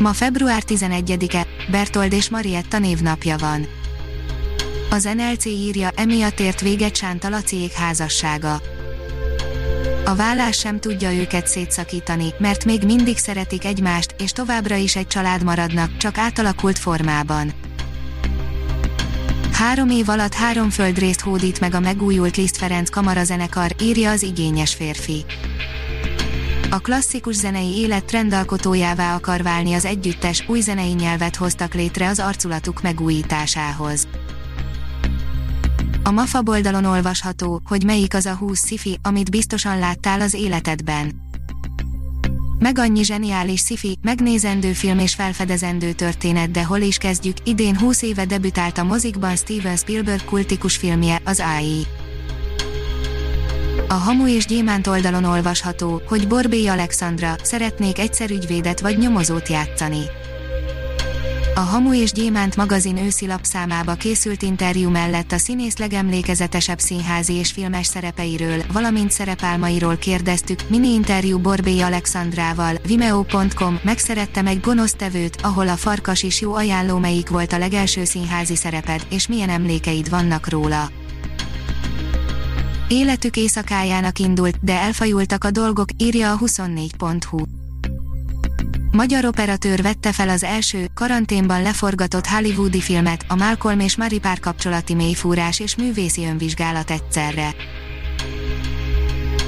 Ma február 11-e, Bertold és Marietta névnapja van. Az NLC írja, emiatt ért véget Sánta Laciék házassága. A vállás sem tudja őket szétszakítani, mert még mindig szeretik egymást, és továbbra is egy család maradnak, csak átalakult formában. Három év alatt három földrészt hódít meg a megújult Liszt Ferenc kamarazenekar, írja az igényes férfi. A klasszikus zenei élet trendalkotójává akar válni az együttes, új zenei nyelvet hoztak létre az arculatuk megújításához. A MAFA oldalon olvasható, hogy melyik az a 20 sci amit biztosan láttál az életedben. Meg annyi zseniális sci megnézendő film és felfedezendő történet, de hol is kezdjük, idén 20 éve debütált a mozikban Steven Spielberg kultikus filmje, az AI. A Hamu és Gyémánt oldalon olvasható, hogy Borbély Alexandra szeretnék egyszer ügyvédet vagy nyomozót játszani. A Hamu és Gyémánt magazin őszi lapszámába készült interjú mellett a színész legemlékezetesebb színházi és filmes szerepeiről, valamint szerepálmairól kérdeztük, mini interjú Borbély Alexandrával, vimeo.com, megszerettem egy gonosz tevőt, ahol a farkas is jó ajánló melyik volt a legelső színházi szereped, és milyen emlékeid vannak róla. Életük éjszakájának indult, de elfajultak a dolgok, írja a 24.hu. Magyar operatőr vette fel az első, karanténban leforgatott hollywoodi filmet, a Malcolm és Mary párkapcsolati mélyfúrás és művészi önvizsgálat egyszerre.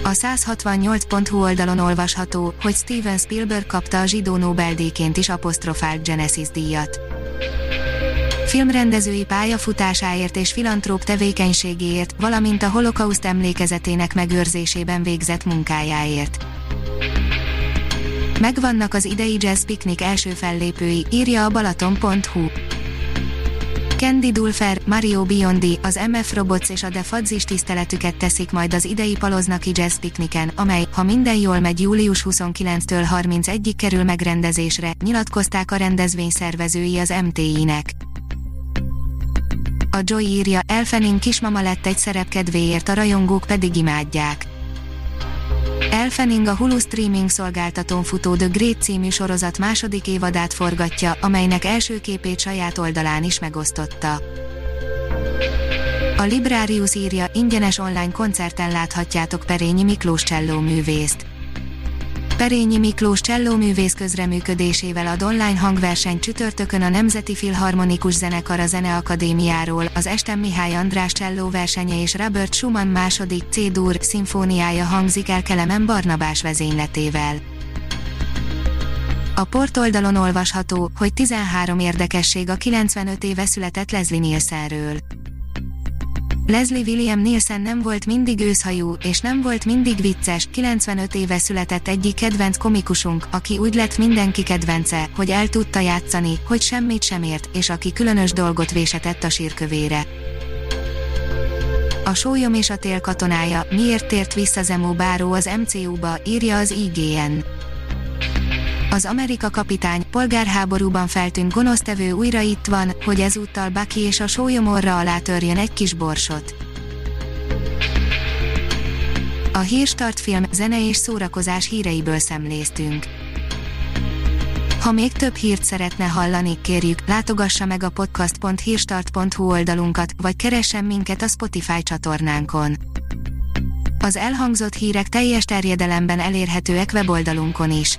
A 168.hu oldalon olvasható, hogy Steven Spielberg kapta a zsidó Nobel-díjként is apostrofált Genesis díjat filmrendezői pályafutásáért és filantróp tevékenységéért, valamint a holokauszt emlékezetének megőrzésében végzett munkájáért. Megvannak az idei jazz piknik első fellépői, írja a balaton.hu. Candy Dulfer, Mario Biondi, az MF Robots és a The Fadz is tiszteletüket teszik majd az idei Paloznaki Jazz Pikniken, amely, ha minden jól megy július 29-től 31-ig kerül megrendezésre, nyilatkozták a rendezvény szervezői az MTI-nek. A Joy írja, Elfenin kismama lett egy szerep kedvéért, a rajongók pedig imádják. Elfening a Hulu streaming szolgáltatón futó The Great című sorozat második évadát forgatja, amelynek első képét saját oldalán is megosztotta. A Librarius írja, ingyenes online koncerten láthatjátok Perényi Miklós Cselló művészt. Perényi Miklós csellóművész közreműködésével a online hangverseny csütörtökön a Nemzeti Filharmonikus Zenekar a Zeneakadémiáról, az Esten Mihály András cselló versenye és Robert Schumann második C-dur szimfóniája hangzik el Kelemen Barnabás vezényletével. A portoldalon olvasható, hogy 13 érdekesség a 95 éve született Leslie Nielsenről. Leslie William Nielsen nem volt mindig őszhajú, és nem volt mindig vicces, 95 éve született egyik kedvenc komikusunk, aki úgy lett mindenki kedvence, hogy el tudta játszani, hogy semmit sem ért, és aki különös dolgot vésetett a sírkövére. A sólyom és a tél katonája, miért tért vissza Zemó Báró az MCU-ba, írja az IGN. Az Amerika kapitány, polgárháborúban feltűnt gonosztevő újra itt van, hogy ezúttal Bucky és a sólyomorra alá törjön egy kis borsot. A Hírstart film, zene és szórakozás híreiből szemléztünk. Ha még több hírt szeretne hallani, kérjük, látogassa meg a podcast.hírstart.hu oldalunkat, vagy keressen minket a Spotify csatornánkon. Az elhangzott hírek teljes terjedelemben elérhetőek weboldalunkon is.